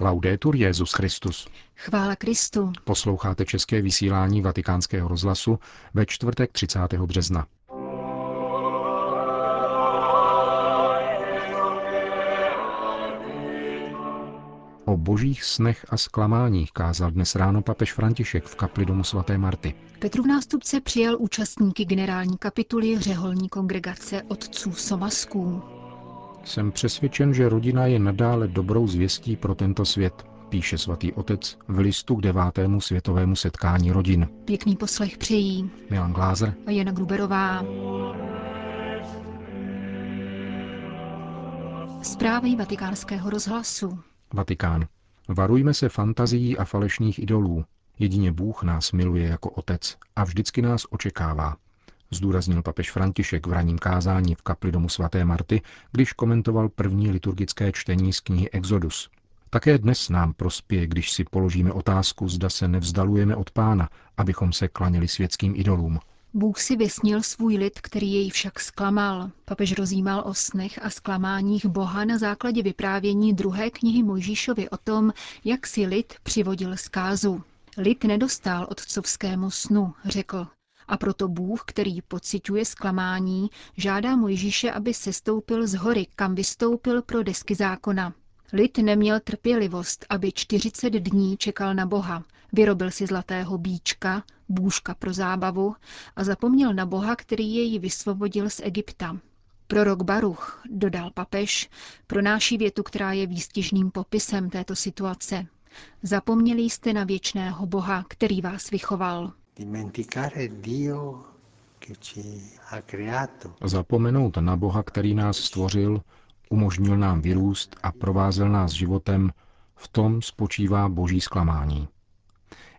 Laudetur Jezus Christus. Chvála Kristu. Posloucháte české vysílání Vatikánského rozhlasu ve čtvrtek 30. března. O božích snech a zklamáních kázal dnes ráno papež František v kapli domu svaté Marty. Petrův nástupce přijal účastníky generální kapituly řeholní kongregace otců Somasků. Jsem přesvědčen, že rodina je nadále dobrou zvěstí pro tento svět, píše svatý otec v listu k devátému světovému setkání rodin. Pěkný poslech přejí Milan Glázer a Jana Gruberová. Zprávy vatikánského rozhlasu. Vatikán. Varujme se fantazií a falešných idolů. Jedině Bůh nás miluje jako otec a vždycky nás očekává zdůraznil papež František v raním kázání v kapli domu svaté Marty, když komentoval první liturgické čtení z knihy Exodus. Také dnes nám prospěje, když si položíme otázku, zda se nevzdalujeme od pána, abychom se klaněli světským idolům. Bůh si vysnil svůj lid, který jej však zklamal. Papež rozjímal o snech a zklamáních Boha na základě vyprávění druhé knihy Mojžíšovi o tom, jak si lid přivodil zkázu. Lid nedostal otcovskému snu, řekl. A proto Bůh, který pociťuje zklamání, žádá Mojžíše, aby sestoupil z hory, kam vystoupil pro desky zákona. Lid neměl trpělivost, aby 40 dní čekal na Boha. Vyrobil si zlatého bíčka, bůžka pro zábavu a zapomněl na Boha, který jej vysvobodil z Egypta. Prorok Baruch, dodal papež, pronáší větu, která je výstižným popisem této situace. Zapomněli jste na věčného Boha, který vás vychoval. Zapomenout na Boha, který nás stvořil, umožnil nám vyrůst a provázel nás životem, v tom spočívá boží zklamání.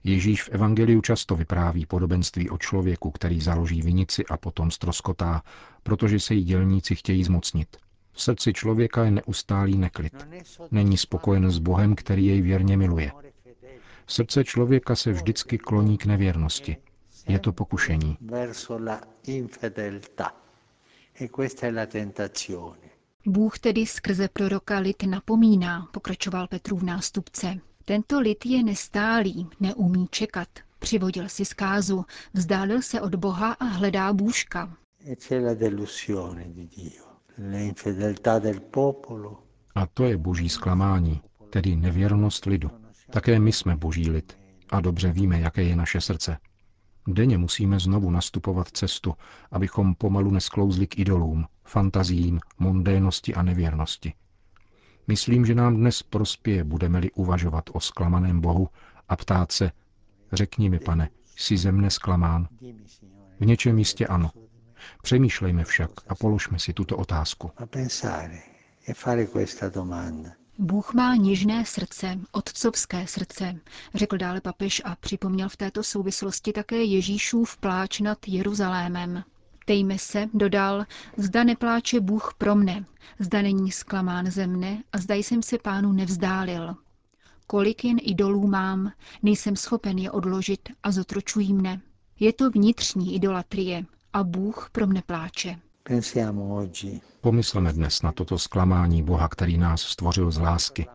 Ježíš v Evangeliu často vypráví podobenství o člověku, který založí vinici a potom stroskotá, protože se jí dělníci chtějí zmocnit. V srdci člověka je neustálý neklid. Není spokojen s Bohem, který jej věrně miluje. Srdce člověka se vždycky kloní k nevěrnosti. Je to pokušení. Bůh tedy skrze proroka lid napomíná, pokračoval Petrův nástupce. Tento lid je nestálý, neumí čekat. Přivodil si zkázu, vzdálil se od Boha a hledá bůžka. A to je boží zklamání, tedy nevěrnost lidu. Také my jsme boží lid a dobře víme, jaké je naše srdce. Denně musíme znovu nastupovat cestu, abychom pomalu nesklouzli k idolům, fantazím, mondénosti a nevěrnosti. Myslím, že nám dnes prospěje, budeme-li uvažovat o zklamaném Bohu a ptát se, řekni mi, pane, jsi ze mne zklamán? V něčem jistě ano. Přemýšlejme však a položme si tuto otázku. Bůh má něžné srdce, otcovské srdce, řekl dále papež a připomněl v této souvislosti také Ježíšův pláč nad Jeruzalémem. Tejme se, dodal, zda nepláče Bůh pro mne, zda není zklamán ze mne a zda jsem se pánu nevzdálil. Kolik jen idolů mám, nejsem schopen je odložit a zotročují mne. Je to vnitřní idolatrie a Bůh pro mne pláče. Pomysleme dnes na toto zklamání Boha, který nás stvořil z lásky.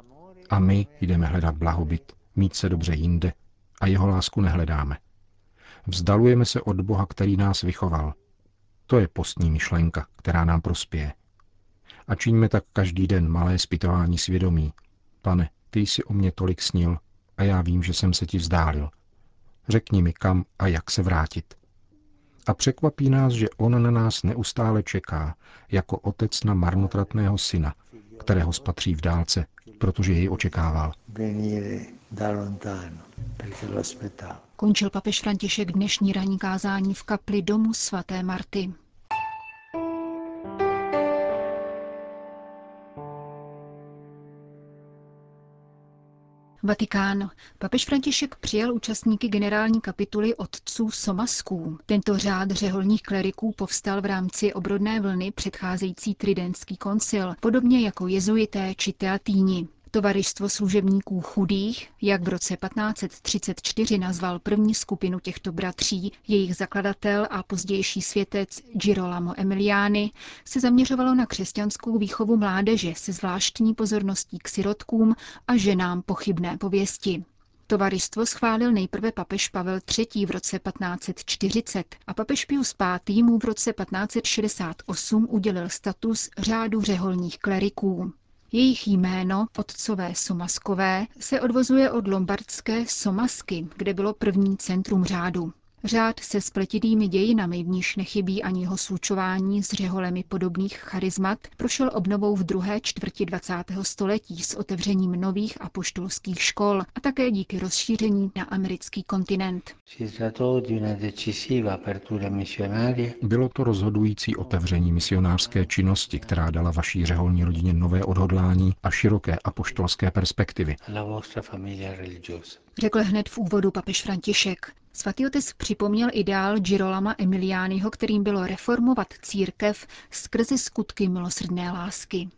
A my jdeme hledat blahobyt, mít se dobře jinde a jeho lásku nehledáme. Vzdalujeme se od Boha, který nás vychoval. To je postní myšlenka, která nám prospěje. A čiňme tak každý den malé zpytování svědomí. Pane, ty jsi o mě tolik snil a já vím, že jsem se ti vzdálil. Řekni mi, kam a jak se vrátit. A překvapí nás, že on na nás neustále čeká, jako otec na marnotratného syna, kterého spatří v dálce, protože jej očekával. Končil papež František dnešní ranní kázání v kapli domu svaté Marty. Vatikán. Papež František přijal účastníky generální kapituly otců Somasků. Tento řád řeholních kleriků povstal v rámci obrodné vlny předcházející tridentský koncil, podobně jako jezuité či teatíni. Tovaristvo služebníků chudých, jak v roce 1534 nazval první skupinu těchto bratří, jejich zakladatel a pozdější světec Girolamo Emiliani, se zaměřovalo na křesťanskou výchovu mládeže se zvláštní pozorností k sirotkům a ženám pochybné pověsti. Tovaristvo schválil nejprve papež Pavel III. v roce 1540 a papež Pius V. mu v roce 1568 udělil status řádu řeholních kleriků. Jejich jméno, otcové Somaskové, se odvozuje od lombardské Somasky, kde bylo první centrum řádu. Řád se spletitými dějinami, v níž nechybí ani jeho slučování s řeholemi podobných charizmat, prošel obnovou v druhé čtvrti 20. století s otevřením nových apoštolských škol a také díky rozšíření na americký kontinent. Bylo to rozhodující otevření misionářské činnosti, která dala vaší řeholní rodině nové odhodlání a široké apoštolské perspektivy. Řekl hned v úvodu papež František. Svatý otec připomněl ideál Girolama Emiliányho, kterým bylo reformovat církev skrze skutky milosrdné lásky.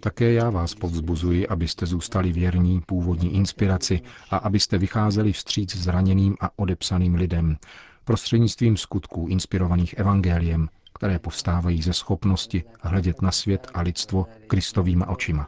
Také já vás povzbuzuji, abyste zůstali věrní původní inspiraci a abyste vycházeli vstříc zraněným a odepsaným lidem prostřednictvím skutků inspirovaných evangeliem, které povstávají ze schopnosti hledět na svět a lidstvo kristovýma očima.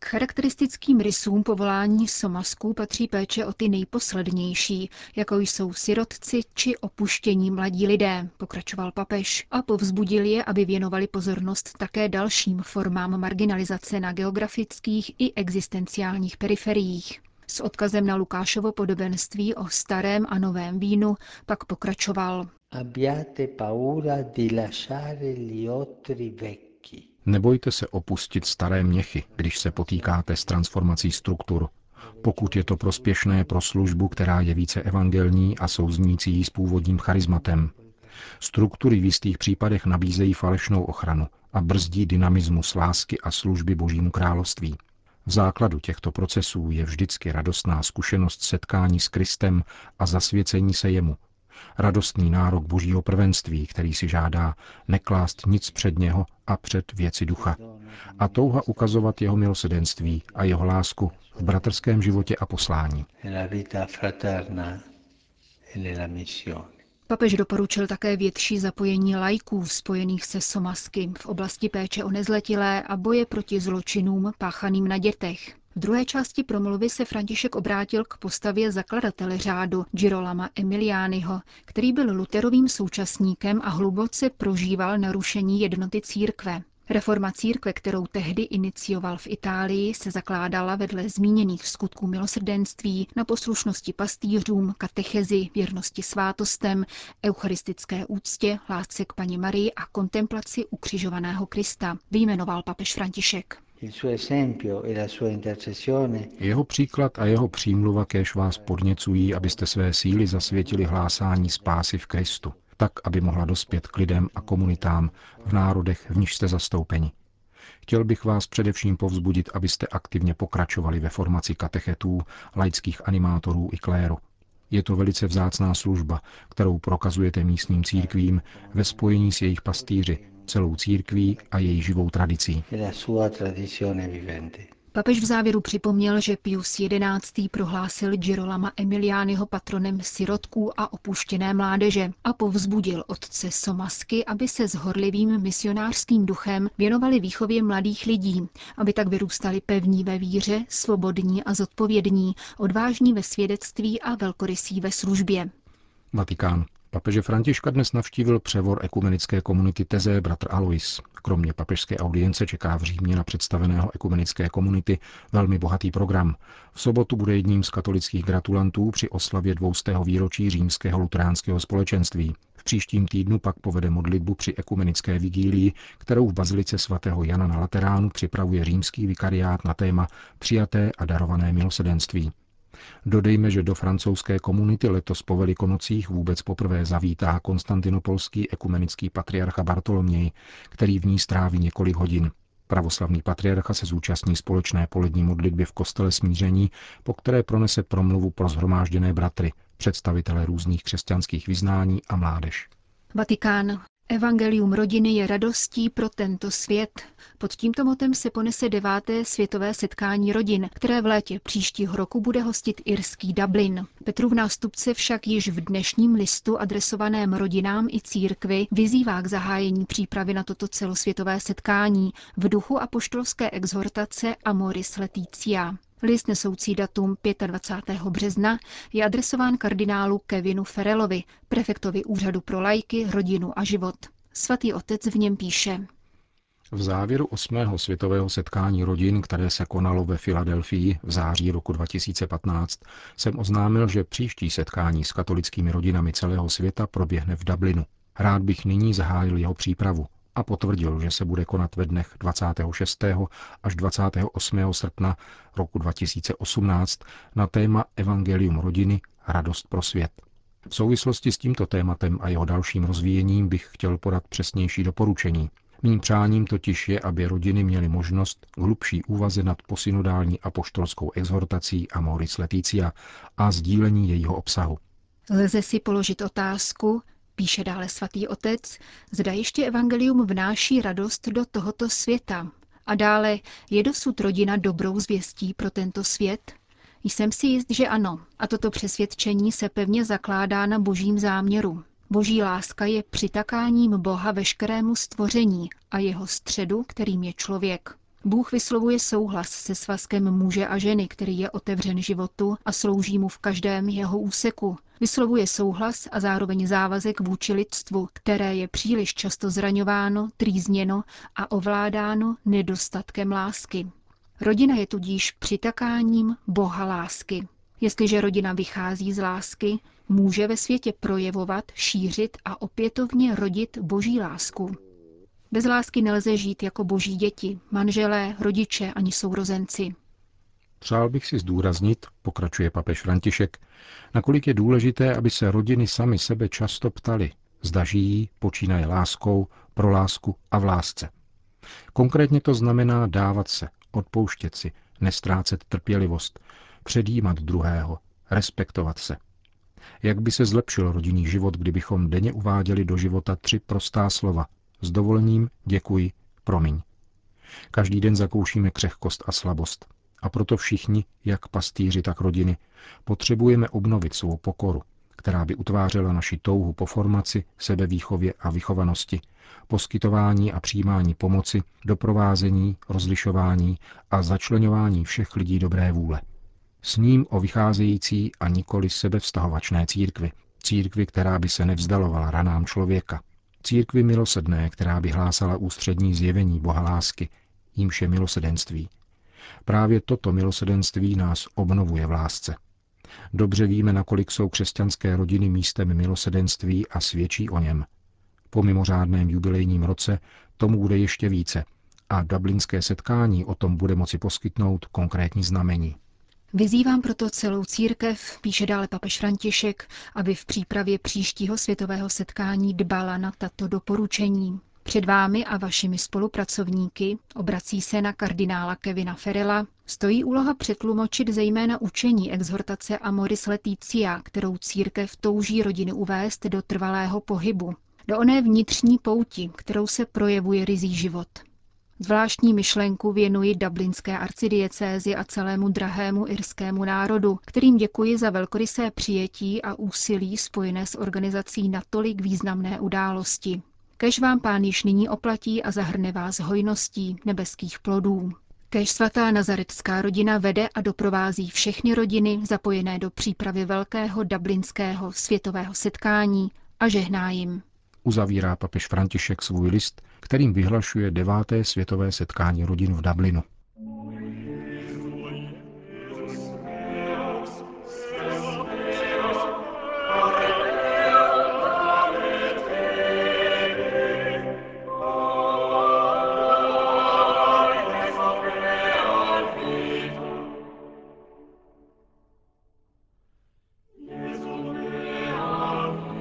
K charakteristickým rysům povolání somasků patří péče o ty nejposlednější, jako jsou sirotci či opuštění mladí lidé, pokračoval papež a povzbudil je, aby věnovali pozornost také dalším formám marginalizace na geografických i existenciálních periferiích. S odkazem na Lukášovo podobenství o starém a novém vínu pak pokračoval. Abbiate paura di lasciare gli otri vecchi Nebojte se opustit staré měchy, když se potýkáte s transformací struktur, pokud je to prospěšné pro službu, která je více evangelní a souznící s původním charizmatem. Struktury v jistých případech nabízejí falešnou ochranu a brzdí dynamismus lásky a služby Božímu království. V základu těchto procesů je vždycky radostná zkušenost setkání s Kristem a zasvěcení se jemu, radostný nárok božího prvenství, který si žádá neklást nic před něho a před věci ducha. A touha ukazovat jeho milosedenství a jeho lásku v bratrském životě a poslání. Papež doporučil také větší zapojení lajků spojených se somasky v oblasti péče o nezletilé a boje proti zločinům páchaným na dětech. V druhé části promluvy se František obrátil k postavě zakladatele řádu Girolama Emiliányho, který byl Luterovým současníkem a hluboce prožíval narušení jednoty církve. Reforma církve, kterou tehdy inicioval v Itálii, se zakládala vedle zmíněných skutků milosrdenství na poslušnosti pastýřům, katechezi, věrnosti svátostem, eucharistické úctě, lásce k paní Marii a kontemplaci ukřižovaného Krista, vyjmenoval papež František. E jeho příklad a jeho přímluva kéž vás podněcují, abyste své síly zasvětili hlásání spásy v Kristu, tak, aby mohla dospět k lidem a komunitám v národech, v níž jste zastoupeni. Chtěl bych vás především povzbudit, abyste aktivně pokračovali ve formaci katechetů, laických animátorů i kléru. Je to velice vzácná služba, kterou prokazujete místním církvím ve spojení s jejich pastýři, celou církví a její živou tradicí. Papež v závěru připomněl, že Pius XI. prohlásil Girolama Emiliányho patronem sirotků a opuštěné mládeže a povzbudil otce Somasky, aby se s horlivým misionářským duchem věnovali výchově mladých lidí, aby tak vyrůstali pevní ve víře, svobodní a zodpovědní, odvážní ve svědectví a velkorysí ve službě. Vatikán. Papeže Františka dnes navštívil převor ekumenické komunity Teze bratr Alois. Kromě papežské audience čeká v Římě na představeného ekumenické komunity velmi bohatý program. V sobotu bude jedním z katolických gratulantů při oslavě dvoustého výročí římského luteránského společenství. V příštím týdnu pak povede modlitbu při ekumenické vigílii, kterou v bazilice svatého Jana na Lateránu připravuje římský vikariát na téma přijaté a darované milosedenství. Dodejme, že do francouzské komunity letos po velikonocích vůbec poprvé zavítá konstantinopolský ekumenický patriarcha Bartoloměj, který v ní stráví několik hodin. Pravoslavný patriarcha se zúčastní společné polední modlitby v kostele smíření, po které pronese promluvu pro zhromážděné bratry, představitele různých křesťanských vyznání a mládež. Vatikán. Evangelium rodiny je radostí pro tento svět. Pod tímto motem se ponese deváté světové setkání rodin, které v létě příštího roku bude hostit irský Dublin. Petrův nástupce však již v dnešním listu adresovaném rodinám i církvi vyzývá k zahájení přípravy na toto celosvětové setkání v duchu apoštolské exhortace Amoris Leticia. List nesoucí datum 25. března je adresován kardinálu Kevinu Ferelovi, prefektovi Úřadu pro lajky, rodinu a život. Svatý otec v něm píše. V závěru osmého světového setkání rodin, které se konalo ve Filadelfii v září roku 2015, jsem oznámil, že příští setkání s katolickými rodinami celého světa proběhne v Dublinu. Rád bych nyní zahájil jeho přípravu a potvrdil, že se bude konat ve dnech 26. až 28. srpna roku 2018 na téma Evangelium rodiny Radost pro svět. V souvislosti s tímto tématem a jeho dalším rozvíjením bych chtěl podat přesnější doporučení. Mým přáním totiž je, aby rodiny měly možnost hlubší úvaze nad posynodální apoštolskou exhortací Amoris Leticia a sdílení jejího obsahu. Lze si položit otázku, Píše dále svatý otec, zda ještě evangelium vnáší radost do tohoto světa. A dále, je dosud rodina dobrou zvěstí pro tento svět? Jsem si jist, že ano. A toto přesvědčení se pevně zakládá na božím záměru. Boží láska je přitakáním Boha veškerému stvoření a jeho středu, kterým je člověk. Bůh vyslovuje souhlas se svazkem muže a ženy, který je otevřen životu a slouží mu v každém jeho úseku. Vyslovuje souhlas a zároveň závazek vůči lidstvu, které je příliš často zraňováno, trýzněno a ovládáno nedostatkem lásky. Rodina je tudíž přitakáním Boha lásky. Jestliže rodina vychází z lásky, může ve světě projevovat, šířit a opětovně rodit boží lásku. Bez lásky nelze žít jako boží děti, manželé, rodiče ani sourozenci. Přál bych si zdůraznit, pokračuje papež František, nakolik je důležité, aby se rodiny sami sebe často ptali, zda žijí, počínaje láskou, pro lásku a v lásce. Konkrétně to znamená dávat se, odpouštět si, nestrácet trpělivost, předjímat druhého, respektovat se. Jak by se zlepšil rodinný život, kdybychom denně uváděli do života tři prostá slova s dovolením děkuji, promiň. Každý den zakoušíme křehkost a slabost. A proto všichni, jak pastýři, tak rodiny, potřebujeme obnovit svou pokoru, která by utvářela naši touhu po formaci, sebevýchově a vychovanosti, poskytování a přijímání pomoci, doprovázení, rozlišování a začlenování všech lidí dobré vůle. S ním o vycházející a nikoli sebevztahovačné církvy, církvy, která by se nevzdalovala ranám člověka, Církvi milosedné, která by hlásala ústřední zjevení Boha lásky, jímž je milosedenství. Právě toto milosedenství nás obnovuje v lásce. Dobře víme, nakolik jsou křesťanské rodiny místem milosedenství a svědčí o něm. Po mimořádném jubilejním roce tomu bude ještě více a dublinské setkání o tom bude moci poskytnout konkrétní znamení. Vyzývám proto celou církev, píše dále papež František, aby v přípravě příštího světového setkání dbala na tato doporučení. Před vámi a vašimi spolupracovníky, obrací se na kardinála Kevina Ferela, stojí úloha přetlumočit zejména učení exhortace Amoris Leticia, kterou církev touží rodiny uvést do trvalého pohybu, do oné vnitřní pouti, kterou se projevuje rizí život. Zvláštní myšlenku věnuji dublinské arcidiecézi a celému drahému irskému národu, kterým děkuji za velkorysé přijetí a úsilí spojené s organizací natolik významné události. Kež vám pán již nyní oplatí a zahrne vás hojností nebeských plodů. Kež svatá nazaretská rodina vede a doprovází všechny rodiny zapojené do přípravy velkého dublinského světového setkání a žehná jim. Uzavírá papež František svůj list kterým vyhlašuje deváté světové setkání rodin v Dublinu.